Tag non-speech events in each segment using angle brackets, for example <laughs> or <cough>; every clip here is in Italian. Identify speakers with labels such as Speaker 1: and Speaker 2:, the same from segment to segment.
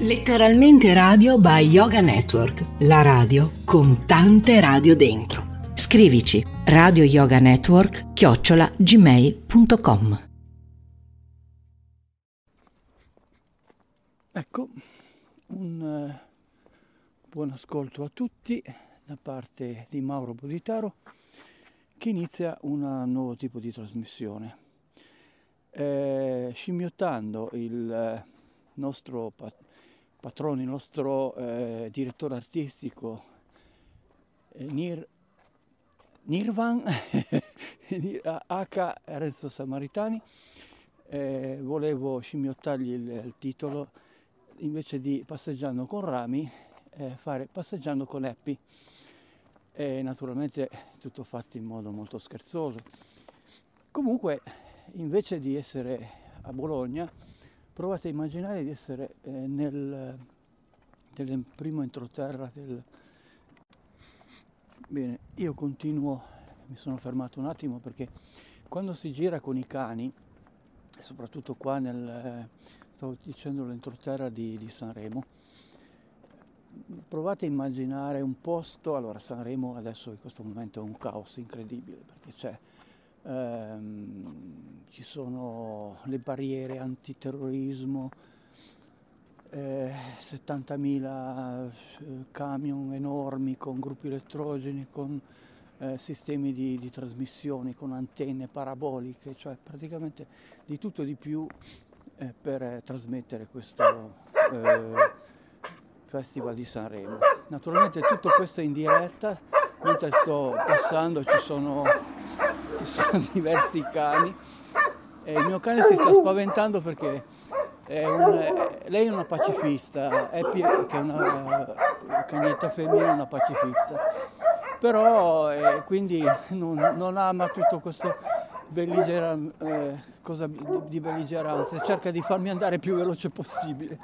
Speaker 1: Letteralmente radio by Yoga Network, la radio con tante radio dentro. Scrivici radio yoga network chiocciola gmail.com
Speaker 2: Ecco, un uh, buon ascolto a tutti da parte di Mauro Boditaro che inizia un nuovo tipo di trasmissione. Eh, scimmiottando il eh, nostro pat- patrono, il nostro eh, direttore artistico eh, Nir, Nirvan <laughs> H. Renzo Samaritani, eh, volevo scimmiottargli il, il, titolo invece di passeggiando con Rami, eh, fare passeggiando con Happy. E naturalmente tutto fatto in modo molto scherzoso. Comunque, invece di essere a Bologna, provate a immaginare di essere eh, nel, nel primo entroterra del... Bene, io continuo, mi sono fermato un attimo perché quando si gira con i cani, soprattutto qua nel, stavo dicendo l'entroterra di, di Sanremo, provate a immaginare un posto, allora Sanremo adesso in questo momento è un caos incredibile perché c'è ehm, ci sono le barriere antiterrorismo, eh, 70.000 eh, camion enormi con gruppi elettrogeni, con eh, sistemi di, di trasmissione, con antenne paraboliche, cioè praticamente di tutto e di più eh, per trasmettere questo eh, Festival di Sanremo. Naturalmente tutto questo è in diretta, mentre sto passando ci sono sono <laughs> diversi cani e il mio cane si sta spaventando perché è un, lei è una pacifista, Happy che è una cagnetta femmina, è una pacifista, però eh, quindi non, non, ama tutto questo belligeran, eh, cosa di belligeranza, cerca di farmi andare più veloce possibile.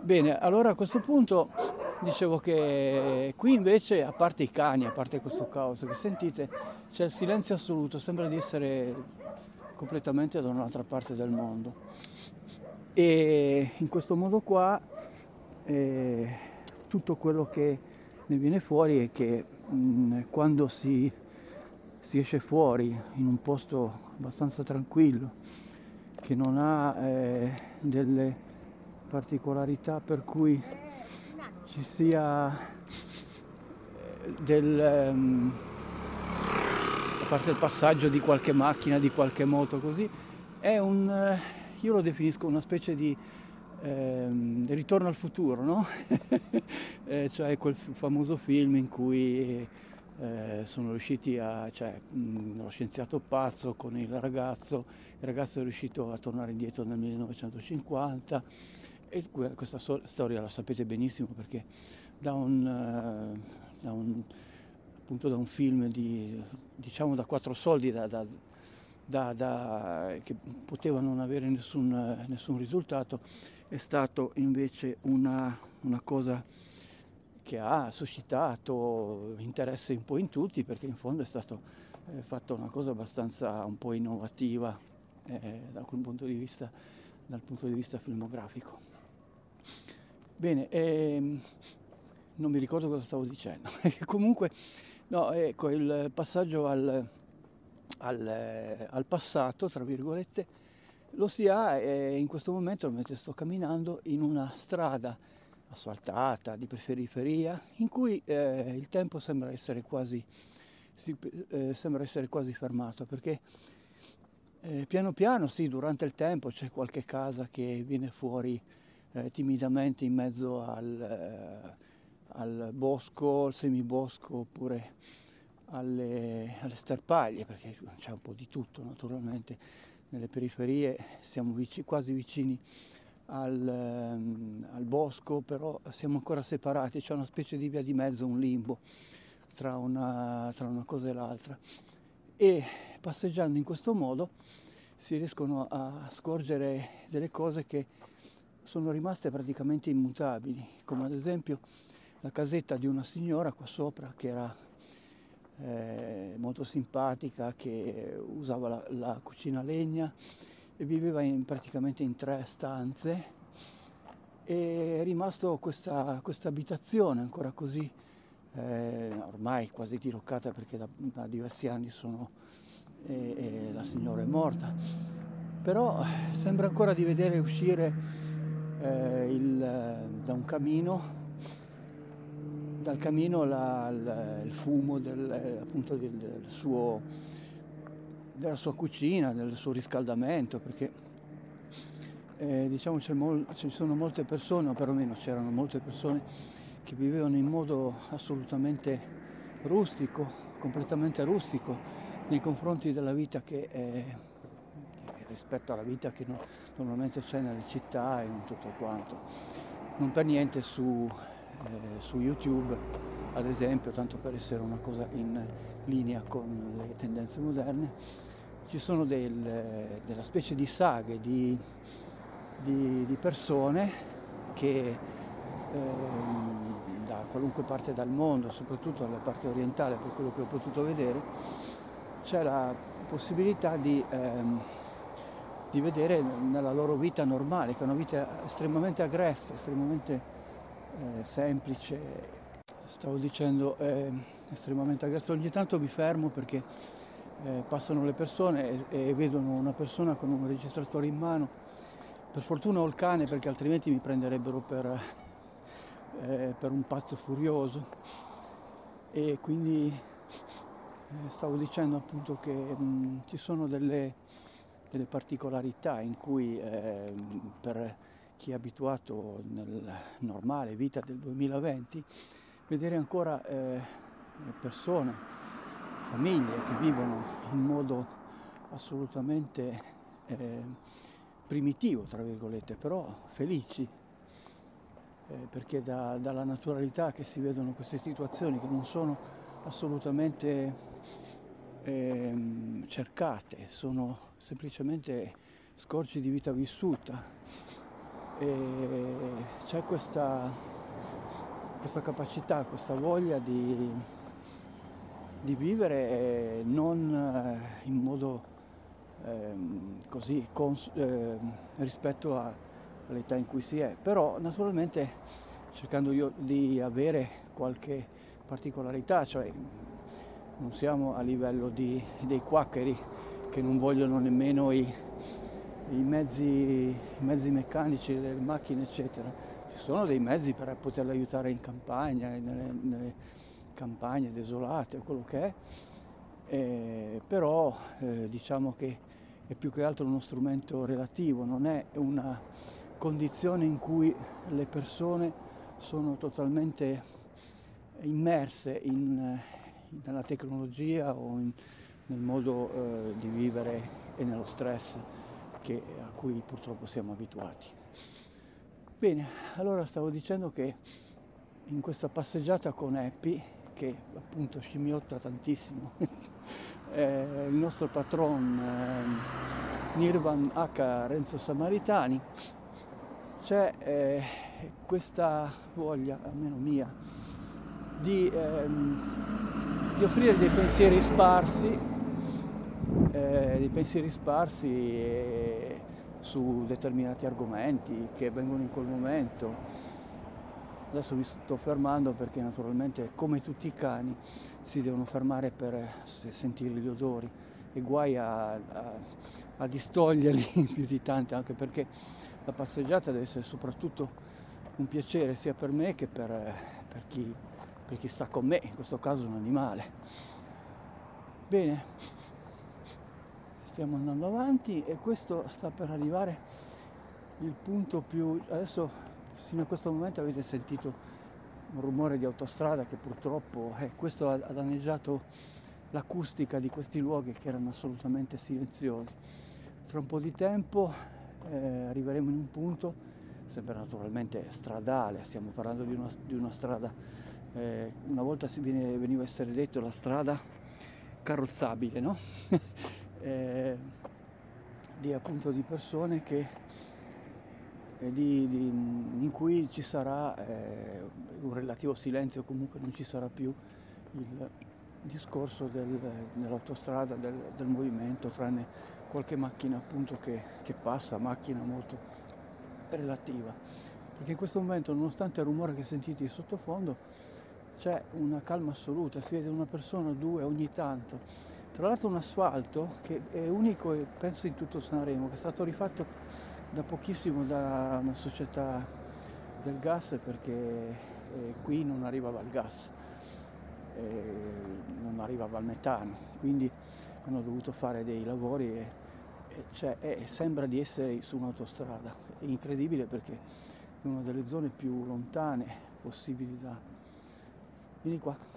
Speaker 2: Bene, allora a questo punto dicevo che qui invece, a parte i cani, a parte questo caos che sentite, c'è il silenzio assoluto, sembra di essere completamente da un'altra parte del mondo. E in questo modo qua eh, tutto quello che ne viene fuori è che mh, mm, quando si, si, esce fuori in un posto abbastanza tranquillo, che non ha eh, delle particolarità per cui ci sia eh, del... Um, a parte il passaggio di qualche macchina, di qualche moto così, è un, eh, io lo definisco una specie di eh, ritorno al futuro, no? <laughs> eh, cioè quel famoso film in cui eh, sono riusciti a, cioè mh, lo scienziato pazzo con il ragazzo, il ragazzo è riuscito a tornare indietro nel 1950 e questa storia la sapete benissimo perché da un, uh, da un appunto da un film di, diciamo da quattro soldi da, da, che poteva non avere nessun, nessun, risultato, è stato invece una, una cosa che ha suscitato interesse un po' in tutti perché in fondo è stata eh, fatta una cosa abbastanza un po' innovativa eh, da quel punto di vista, dal punto di vista filmografico. Bene, ehm, non mi ricordo cosa stavo dicendo. <laughs> Comunque No, ecco, il passaggio al, al, al passato, tra virgolette, lo si ha eh, in questo momento, mentre sto camminando, in una strada asfaltata di periferia in cui eh, il tempo sembra essere quasi, si, eh, sembra essere quasi fermato perché eh, piano piano sì durante il tempo c'è qualche casa che viene fuori eh, timidamente in mezzo al, eh, al bosco, al semibosco oppure alle, alle sterpaglie, perché c'è un po' di tutto naturalmente. Nelle periferie siamo vic- quasi vicini al, um, al, bosco, però siamo ancora separati, c'è una specie di via di mezzo, un limbo. tra una, tra una cosa e l'altra. E passeggiando in questo modo si riescono a scorgere delle cose che sono rimaste praticamente immutabili, come ad esempio la casetta di una signora qua sopra che era eh, molto simpatica, che usava la, la, cucina a legna e viveva in, praticamente in tre stanze. E è rimasto questa, questa abitazione ancora così, eh, ormai quasi diroccata perché da, da diversi anni sono, eh, la signora è morta, però sembra ancora di vedere uscire eh, il, da un camino dal camino la, la, il fumo del, eh, appunto del, del suo, della sua cucina, del suo riscaldamento, perché eh, diciamo mol, ci sono molte persone, o perlomeno c'erano molte persone che vivevano in modo assolutamente rustico, completamente rustico nei confronti della vita che, eh, rispetto alla vita che no, normalmente c'è nelle città e in tutto quanto. Non per niente su eh, su YouTube, ad esempio, tanto per essere una cosa in linea con le tendenze moderne, ci sono del, della specie di saghe di, di, di persone che ehm, da qualunque parte del mondo, soprattutto dalla parte orientale, per quello che ho potuto vedere, c'è la possibilità di, ehm, di vedere nella loro vita normale, che è una vita estremamente aggressa, estremamente eh, semplice, stavo dicendo eh, estremamente aggressivo. Ogni tanto mi fermo perché eh, passano le persone e, e, vedono una persona con un registratore in mano. Per fortuna ho il cane perché altrimenti mi prenderebbero per, eh, per un pazzo furioso. E quindi eh, stavo dicendo appunto che mh, ci sono delle, delle, particolarità in cui ehm, per chi è abituato nella normale vita del 2020, vedere ancora eh, persone, famiglie che vivono in modo assolutamente eh, primitivo, tra virgolette, però felici, eh, perché da, dalla naturalità che si vedono queste situazioni che non sono assolutamente ehm, cercate, sono semplicemente scorci di vita vissuta. E c'è questa, questa capacità, questa voglia di, di vivere non eh, in modo eh, così cons- eh, rispetto a, all'età in cui si è, però naturalmente cercando io di avere qualche particolarità, cioè non siamo a livello di, dei quaccheri che non vogliono nemmeno i, i mezzi, i mezzi meccanici, le macchine eccetera. Ci sono dei mezzi per poterle aiutare in campagna, nelle, nelle campagne desolate o quello che è, eh, però eh, diciamo che è più che altro uno strumento relativo, non è una condizione in cui le persone sono totalmente immerse in, nella tecnologia o in, nel modo eh, di vivere e nello stress che, a cui purtroppo siamo abituati. Bene, allora stavo dicendo che in questa passeggiata con Happy, che appunto scimmiotta tantissimo, <laughs> eh, il nostro patron eh, Nirvan H. Renzo Samaritani, c'è eh, questa voglia, almeno mia, di, ehm, di offrire dei pensieri sparsi eh, dei pensieri sparsi eh, su determinati argomenti che vengono in quel momento. Adesso mi sto fermando perché naturalmente come tutti i cani si devono fermare per sentire gli odori e guai a, a, a distoglierli <laughs> più di tanto anche perché la passeggiata deve essere soprattutto un piacere sia per me che per, per, chi, per chi sta con me, in questo caso un animale. Bene, stiamo andando avanti e questo sta per arrivare il punto più adesso fino a questo momento avete sentito un rumore di autostrada che purtroppo eh, questo ha, danneggiato l'acustica di questi luoghi che erano assolutamente silenziosi tra un po' di tempo eh, arriveremo in un punto sempre naturalmente stradale stiamo parlando di una, di una strada eh, una volta si viene, veniva a essere detto la strada carrozzabile, no? <laughs> eh, di appunto di persone che, eh, di, di, in cui ci sarà eh, un relativo silenzio, comunque non ci sarà più il discorso del, dell'autostrada, del, del, movimento, tranne qualche macchina appunto che, che passa, macchina molto relativa. Perché in questo momento, nonostante il rumore che sentite di sottofondo, c'è una calma assoluta, si vede una persona o due ogni tanto. Tra l'altro un asfalto che è unico e penso in tutto Sanremo, che è stato rifatto da pochissimo da una società del gas perché eh, qui non arrivava il gas, eh, non arrivava il metano, quindi hanno dovuto fare dei lavori e, e, cioè, e sembra di essere su un'autostrada. È incredibile perché è una delle zone più lontane possibili da, Vieni qua.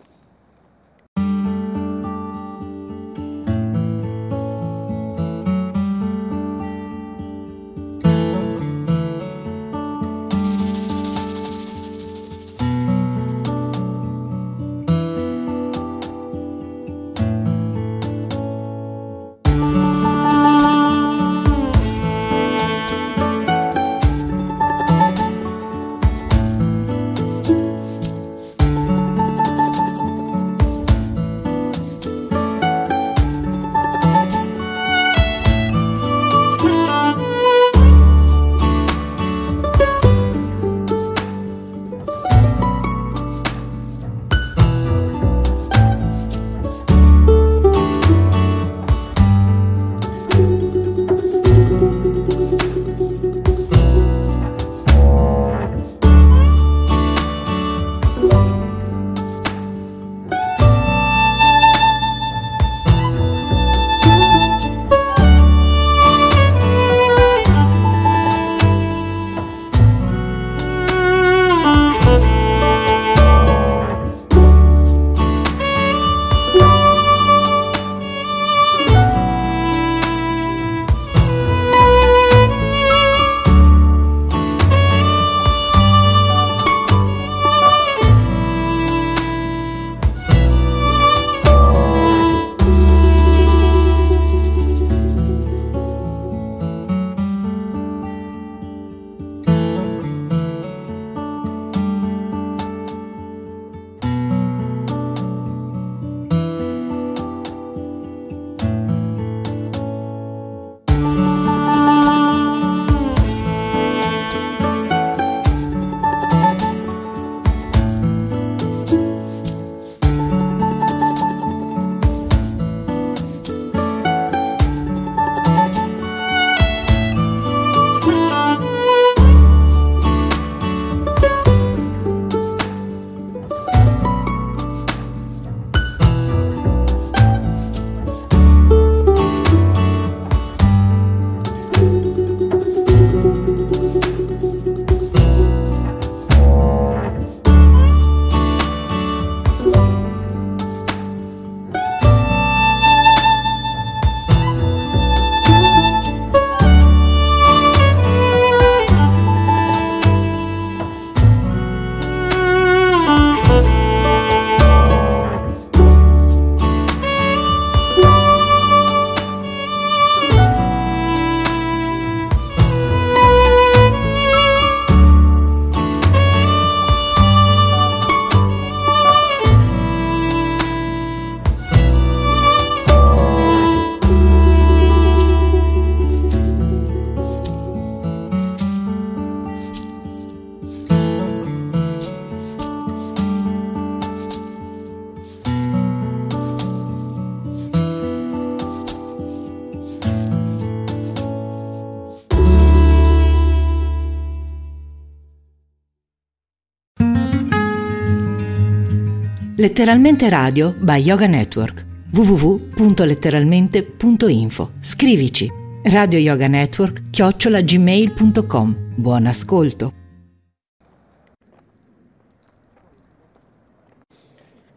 Speaker 1: Letteralmente Radio by Yoga Network. www.letteralmente.info Scrivici. Radio Yoga Network chiocciolagmail.com Buon ascolto.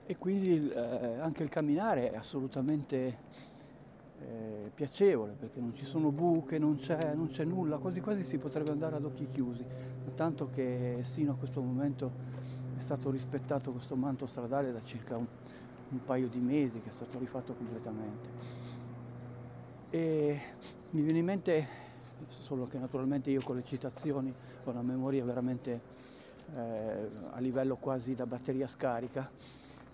Speaker 2: E quindi eh, anche il camminare è assolutamente eh, piacevole perché non ci sono buche, non c'è, non c'è, nulla, quasi quasi si potrebbe andare ad occhi chiusi, tanto che sino a questo momento è stato rispettato questo manto stradale da circa un, un paio di mesi che è stato rifatto completamente. E mi viene in mente, solo che naturalmente io con le citazioni ho una memoria veramente eh, a livello quasi da batteria scarica,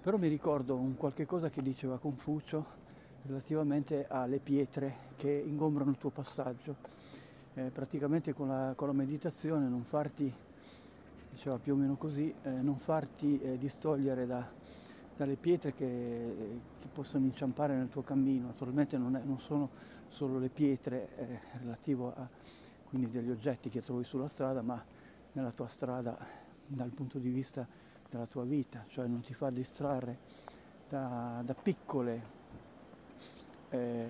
Speaker 2: però mi ricordo un qualche cosa che diceva Confucio relativamente alle pietre che ingombrano il tuo passaggio. Eh, praticamente con la, con la, meditazione non farti, diceva più o meno così, eh, non farti eh, distogliere da, dalle pietre che, che, possono inciampare nel tuo cammino. Naturalmente non, è, non sono solo le pietre eh, relative a quindi degli oggetti che trovi sulla strada, ma nella tua strada dal punto di vista della tua vita, cioè non ti fa distrarre da, da piccole eh,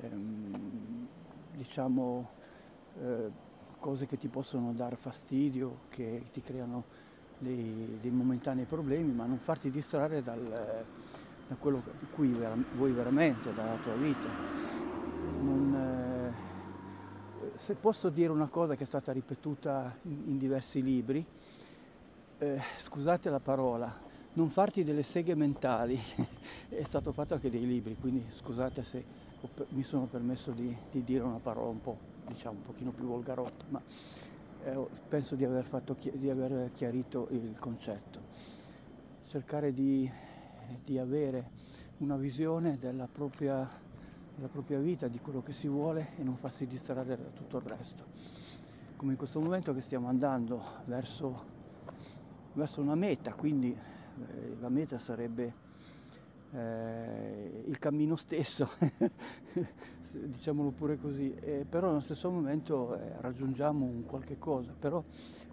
Speaker 2: diciamo eh, cose che ti possono dar fastidio, che ti creano dei, dei momentanei problemi, ma non farti distrarre dal, da quello di cui vera, vuoi veramente, dalla tua vita. Non, eh, se posso dire una cosa che è stata ripetuta in, in diversi libri, eh, scusate la parola, non farti delle seghe mentali, <laughs> è stato fatto anche dei libri, quindi scusate se mi sono permesso di, di, dire una parola un po' diciamo un pochino più volgarotta, ma eh, penso di aver, fatto, di aver, chiarito il concetto. Cercare di, di avere una visione della propria, della propria, vita, di quello che si vuole e non farsi distrarre da tutto il resto. Come in questo momento che stiamo andando verso, verso una meta, quindi eh, la meta sarebbe eh, il cammino stesso, <laughs> diciamolo pure così, eh, però allo stesso momento eh, raggiungiamo un qualche cosa, però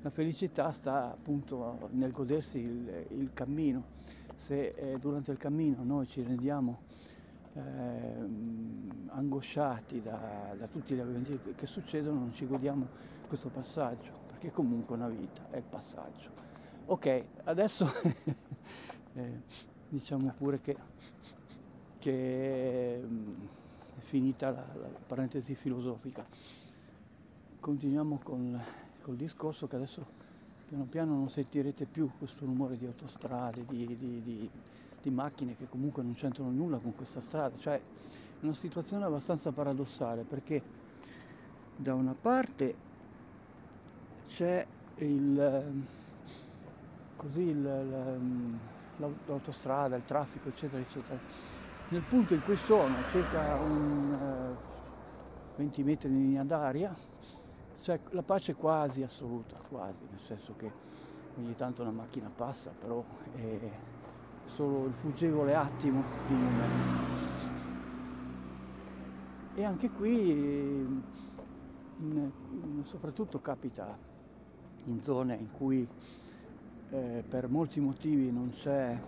Speaker 2: la felicità sta appunto nel godersi il, il cammino. Se eh, durante il cammino noi ci rendiamo ehm, angosciati da, da, tutti gli eventi che, succedono, non ci godiamo questo passaggio, perché comunque una vita è il passaggio. Ok, adesso <laughs> eh, diciamo pure che, che è finita la, la, parentesi filosofica. Continuiamo con, col discorso che adesso piano piano non sentirete più questo rumore di autostrade, di, di, di, di macchine che comunque non c'entrano nulla con questa strada. Cioè è una situazione abbastanza paradossale perché da una parte c'è il, così il, l'autostrada, il traffico, eccetera, eccetera. Nel punto in cui sono, circa un, uh, 20 metri di linea d'aria, c'è la pace quasi assoluta, quasi, nel senso che ogni tanto una macchina passa, però è solo il fuggevole attimo di un. E anche qui, in, in, soprattutto capita in zone in cui eh, per molti motivi non c'è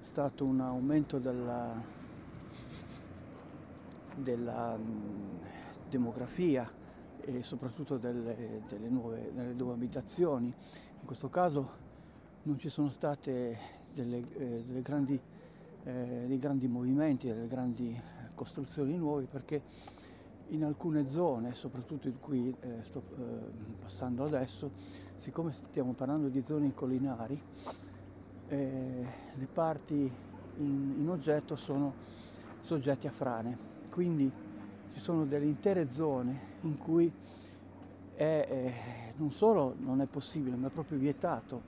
Speaker 2: stato un aumento della, della mm, demografia e soprattutto delle, delle, nuove, delle, nuove, abitazioni. In questo caso non ci sono state delle, eh, delle grandi, eh, dei grandi movimenti, delle grandi costruzioni nuove perché in alcune zone, soprattutto in cui eh, sto eh, passando adesso, siccome stiamo parlando di zone collinari, eh, le parti in, in, oggetto sono soggetti a frane, quindi ci sono delle intere zone in cui è, eh, non solo non è possibile, ma è proprio vietato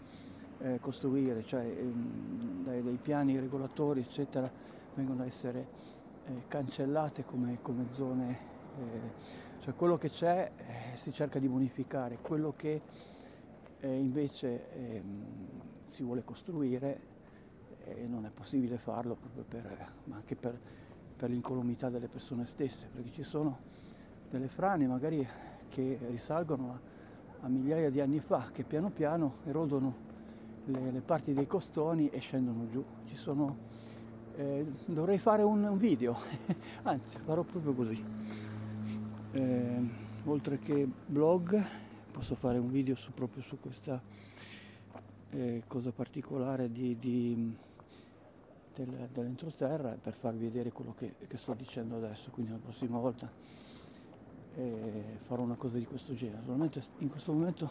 Speaker 2: eh, costruire, cioè ehm, dai, dai, piani regolatori eccetera vengono a essere eh, cancellate come, come zone eh, cioè quello che c'è eh, si cerca di bonificare, quello che eh, invece ehm, si vuole costruire non è possibile farlo proprio per, ma anche per, per l'incolumità delle persone stesse, perché ci sono delle frane magari che risalgono a, a migliaia di anni fa, che piano piano erodono le, le parti dei costoni e scendono giù. Ci sono, eh, dovrei fare un, un video, <laughs> anzi farò proprio così eh, oltre che blog posso fare un video su, proprio su questa eh, cosa particolare di, di, del, dell'entroterra per farvi vedere quello che, che, sto dicendo adesso, quindi la prossima volta eh, farò una cosa di questo genere. Naturalmente in questo momento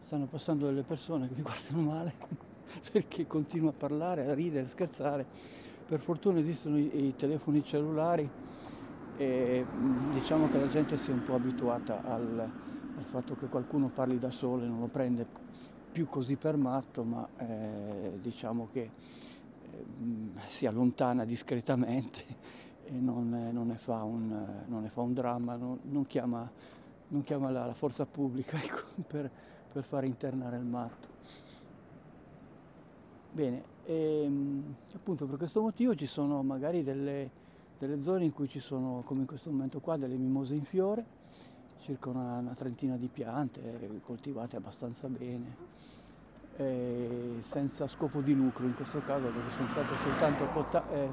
Speaker 2: stanno passando delle persone che mi guardano male <laughs> perché continuo a parlare, a ridere, a scherzare. Per fortuna esistono i, i telefoni cellulari e diciamo che la gente si è un po' abituata al, al fatto che qualcuno parli da solo e non lo prende più così per matto, ma eh, diciamo che si allontana discretamente <laughs> e non, non, ne, fa un, non ne, fa un, dramma, non, non chiama, chiama la, la, forza pubblica <laughs> ecco, per, per far internare il matto. Bene, e, ehm, appunto per questo motivo ci sono magari delle, delle, zone in cui ci sono, come in questo momento qua, delle mimose in fiore, circa una, una trentina di piante coltivate abbastanza bene, eh, senza scopo di lucro in questo caso perché sono state soltanto eh,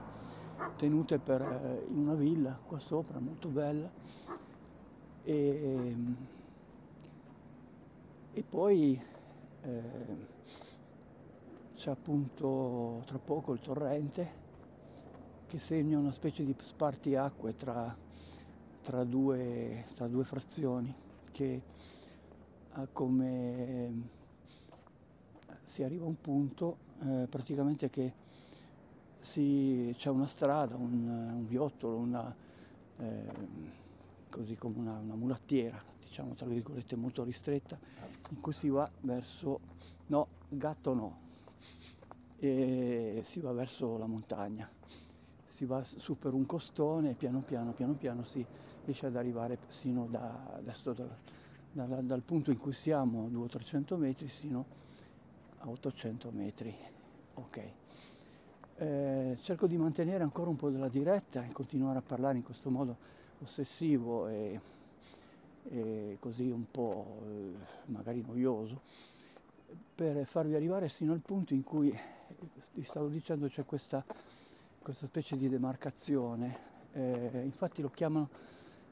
Speaker 2: tenute per, eh, in una villa qua sopra molto bella. E, e poi eh, c'è appunto tra poco il torrente che segna una specie di spartiacque tra, tra, due, tra due frazioni che ha come si arriva a un punto eh, praticamente che c'è una strada, un, un viottolo, una, eh, così come una, una, mulattiera, diciamo tra virgolette molto ristretta, in cui si va verso, no, gatto no, e si va verso la montagna, si va su per un costone e piano piano, piano piano si riesce ad arrivare sino da, da, da, dal punto in cui siamo, 200-300 metri, sino a 800 metri. Ok. Eh, cerco di mantenere ancora un po' della diretta e continuare a parlare in questo modo ossessivo e, e così un po' eh, magari noioso per farvi arrivare sino al punto in cui vi stavo dicendo c'è questa, questa specie di demarcazione eh, infatti lo chiamano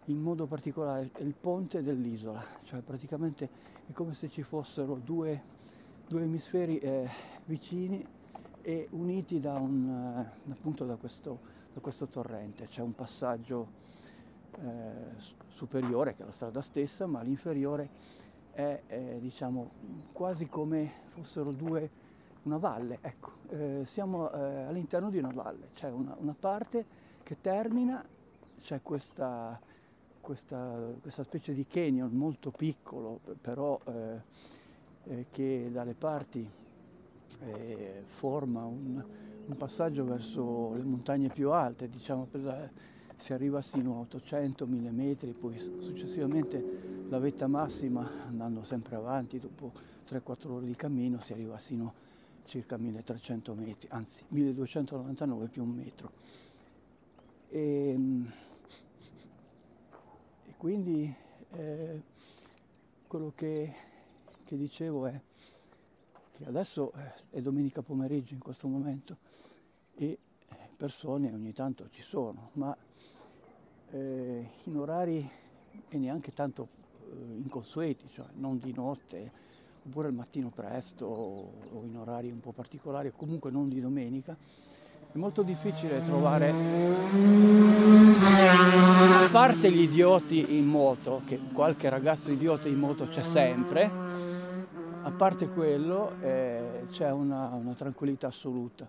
Speaker 2: in modo particolare il ponte dell'isola cioè praticamente è come se ci fossero due due emisferi eh, vicini e uniti da, un, eh, appunto da, questo, da questo, torrente. C'è un passaggio eh, superiore che è la strada stessa, ma l'inferiore è eh, diciamo, quasi come fossero due, una valle. Ecco, eh, siamo eh, all'interno di una valle, c'è una, una parte che termina, c'è questa, questa, questa, specie di canyon molto piccolo, però eh, che dalle parti eh, forma un, un, passaggio verso le montagne più alte, diciamo la, si arriva sino a 800-1000 metri, poi successivamente la vetta massima, andando sempre avanti, dopo 3-4 ore di cammino, si arriva sino a circa 1300 metri, anzi 1299 più un metro. E, ehm, e quindi eh, quello che che dicevo è che adesso eh, è domenica pomeriggio in questo momento e persone ogni tanto ci sono, ma eh, in orari e neanche tanto eh, inconsueti, cioè non di notte oppure al mattino presto o, o in orari un po' particolari o comunque non di domenica, è molto difficile trovare, a parte gli idioti in moto, che qualche ragazzo idiota in moto c'è sempre, a parte quello eh, c'è una, una, tranquillità assoluta.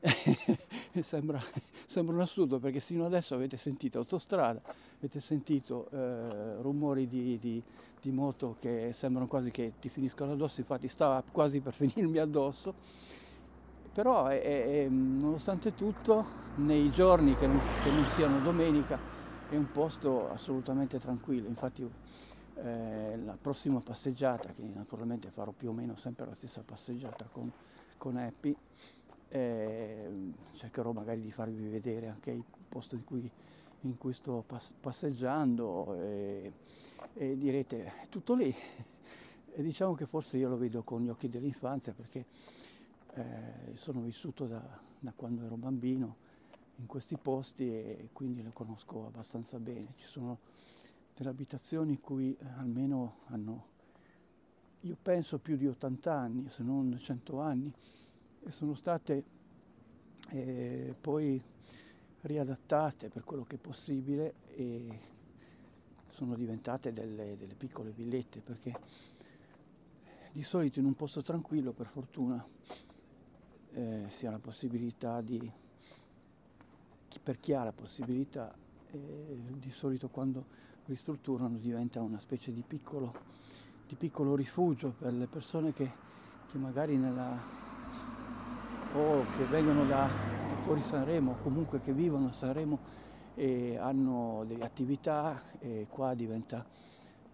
Speaker 2: <laughs> sembra, sembra, un assurdo perché sino adesso avete sentito autostrada, avete sentito eh, rumori di, di, di, moto che sembrano quasi che ti finiscono addosso, infatti stava quasi per <laughs> finirmi addosso, però è, è, nonostante tutto nei giorni che non, che non siano domenica è un posto assolutamente tranquillo, infatti eh, la prossima passeggiata, che naturalmente farò più o meno sempre la stessa passeggiata con, con Happy, eh, cercherò magari di farvi vedere anche il posto in cui, in cui sto pass- passeggiando e, e, direte è tutto lì. <laughs> E diciamo che forse io lo vedo con gli occhi dell'infanzia perché eh, sono vissuto da, da quando ero bambino in questi posti e quindi lo conosco abbastanza bene. Ci sono delle abitazioni cui eh, almeno hanno, io penso, più di 80 anni, se non 100 anni, e sono state e poi riadattate per quello che è possibile e sono diventate delle, delle piccole villette perché di solito in un posto tranquillo per fortuna eh, si ha la possibilità di per chi ha la possibilità eh, di solito quando ristrutturano diventa una specie di piccolo, di piccolo rifugio per le persone che, che magari nella o che vengono da, fuori Sanremo o comunque che vivono a Sanremo e hanno delle attività e qua diventa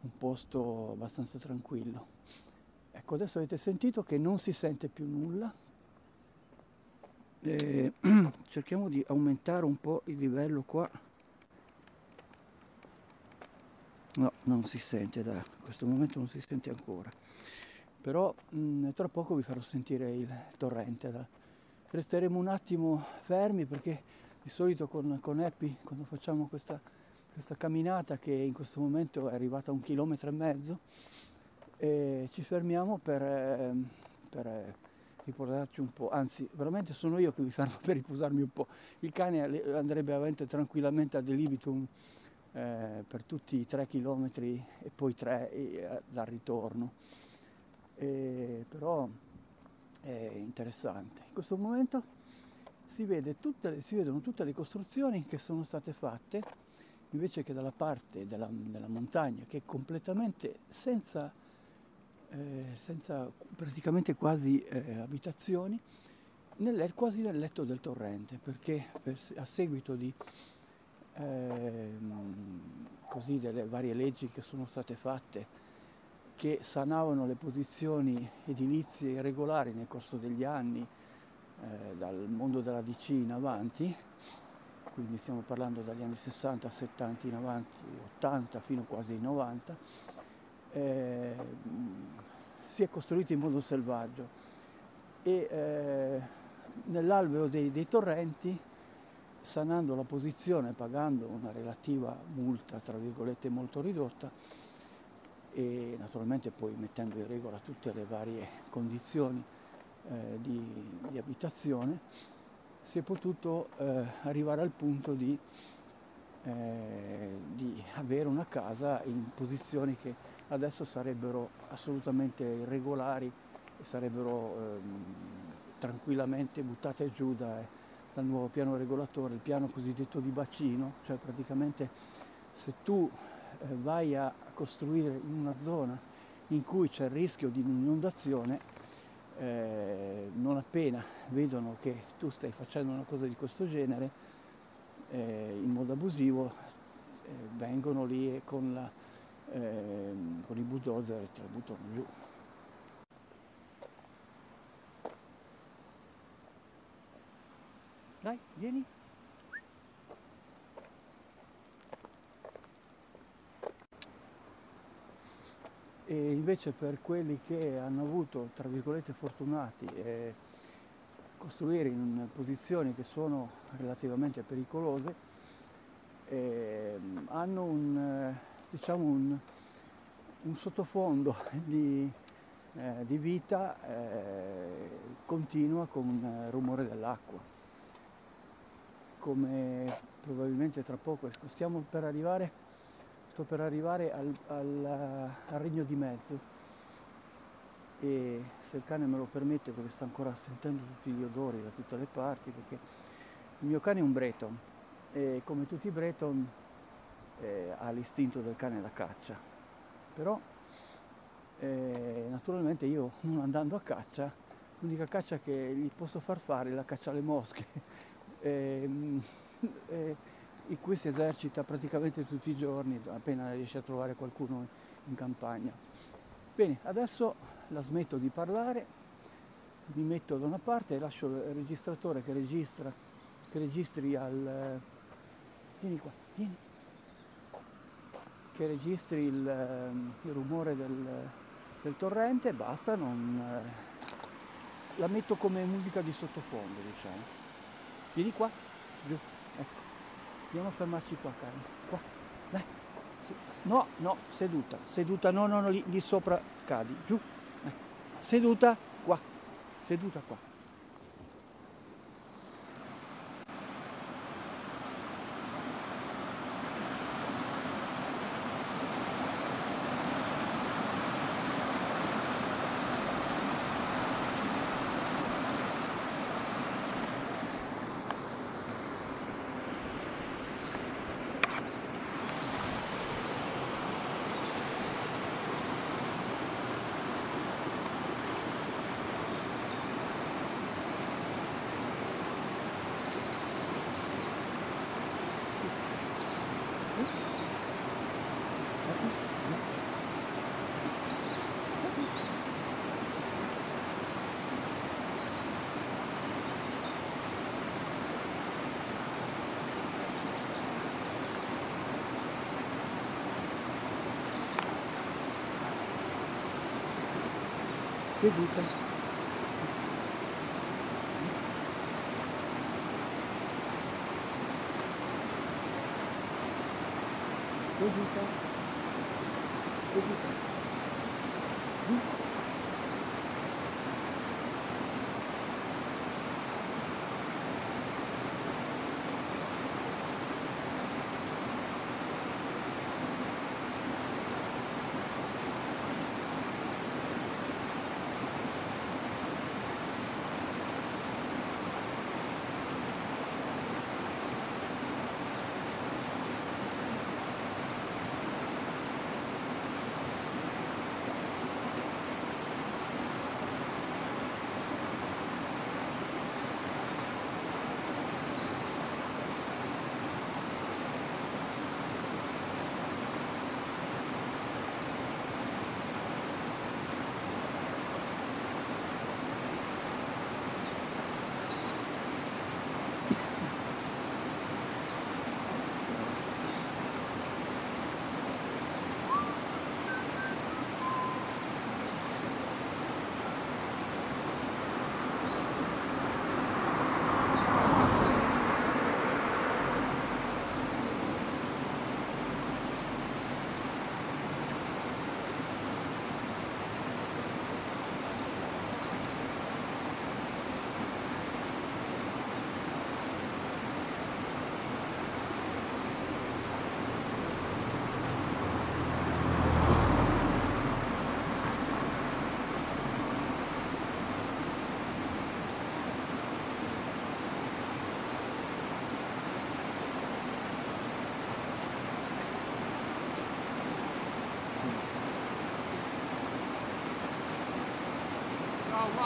Speaker 2: un posto abbastanza tranquillo. Ecco, adesso avete sentito che non si sente più nulla. E <clears throat> cerchiamo di aumentare un po' il livello qua. No, non si sente, da questo momento non si sente ancora. Però mh, tra poco vi farò sentire il torrente. Da, resteremo un attimo fermi perché di solito con, con Epi quando facciamo questa, questa, camminata che in questo momento è arrivata a un chilometro e mezzo e ci fermiamo per, ehm, per riposarci un po', anzi veramente sono io che mi fermo <laughs> per riposarmi un po', il cane andrebbe avanti tranquillamente a Delibitum eh, per tutti i tre chilometri e poi tre eh, dal ritorno, e, però è interessante. In questo momento si, vede tutte, si vedono tutte le costruzioni che sono state fatte invece che dalla parte della, della montagna che è completamente senza, eh, senza praticamente quasi eh, abitazioni, nel, quasi nel letto del torrente, perché per, a seguito di eh, così delle varie leggi che sono state fatte che sanavano le posizioni edilizie irregolari nel corso degli anni eh, dal mondo della DC in avanti, quindi stiamo parlando dagli anni 60, 70 in avanti, 80 fino quasi ai 90, eh, si è costruito in modo selvaggio. E eh, nell'alveo dei, dei torrenti sanando la posizione, pagando una relativa multa, tra virgolette, molto ridotta, e naturalmente poi mettendo in regola tutte le varie condizioni eh, di, di, abitazione, si è potuto eh, arrivare al punto di, eh, di, avere una casa in posizioni che adesso sarebbero assolutamente irregolari e sarebbero ehm, tranquillamente buttate giù da, dal nuovo piano regolatore, il piano cosiddetto di bacino, cioè praticamente se tu eh, vai a costruire in una zona in cui c'è il rischio di un'inondazione, eh, non appena vedono che tu stai facendo una cosa di questo genere, eh, in modo abusivo, eh, vengono lì e con, la, ehm, con i bulldozer te la buttano giù. Dai, vieni. e invece per quelli che hanno avuto, tra virgolette, fortunati, eh, costruire in posizioni che sono relativamente pericolose, eh, hanno un, eh, diciamo un, un, sottofondo <laughs> di, eh, di vita eh, continua con il rumore dell'acqua. Come probabilmente tra poco stiamo per arrivare sto per arrivare al, al, al, regno di mezzo. E se il cane me lo permette perché sta ancora sentendo tutti gli odori da tutte le parti perché il mio cane è un breton. E come tutti i breton eh, ha l'istinto del cane da caccia. Però eh, naturalmente io non andando a caccia l'unica caccia che gli posso far fare è la caccia alle mosche <laughs> eh, in cui si esercita praticamente tutti i giorni appena riesce a trovare qualcuno in campagna. Bene, adesso la smetto di parlare, mi metto da una parte e lascio il registratore che registra, che registri al... vieni qua, vieni, che registri il, ehm, il rumore del, del, torrente e basta, non, la metto come musica di sottofondo, diciamo. Vieni qua, giù. Andiamo a fermarci qua, Carmen. Qua, dai. No, no, seduta, seduta, no, no, no, lì, lì sopra cadi, giù. Ecco. Seduta, qua, seduta qua. Seduta.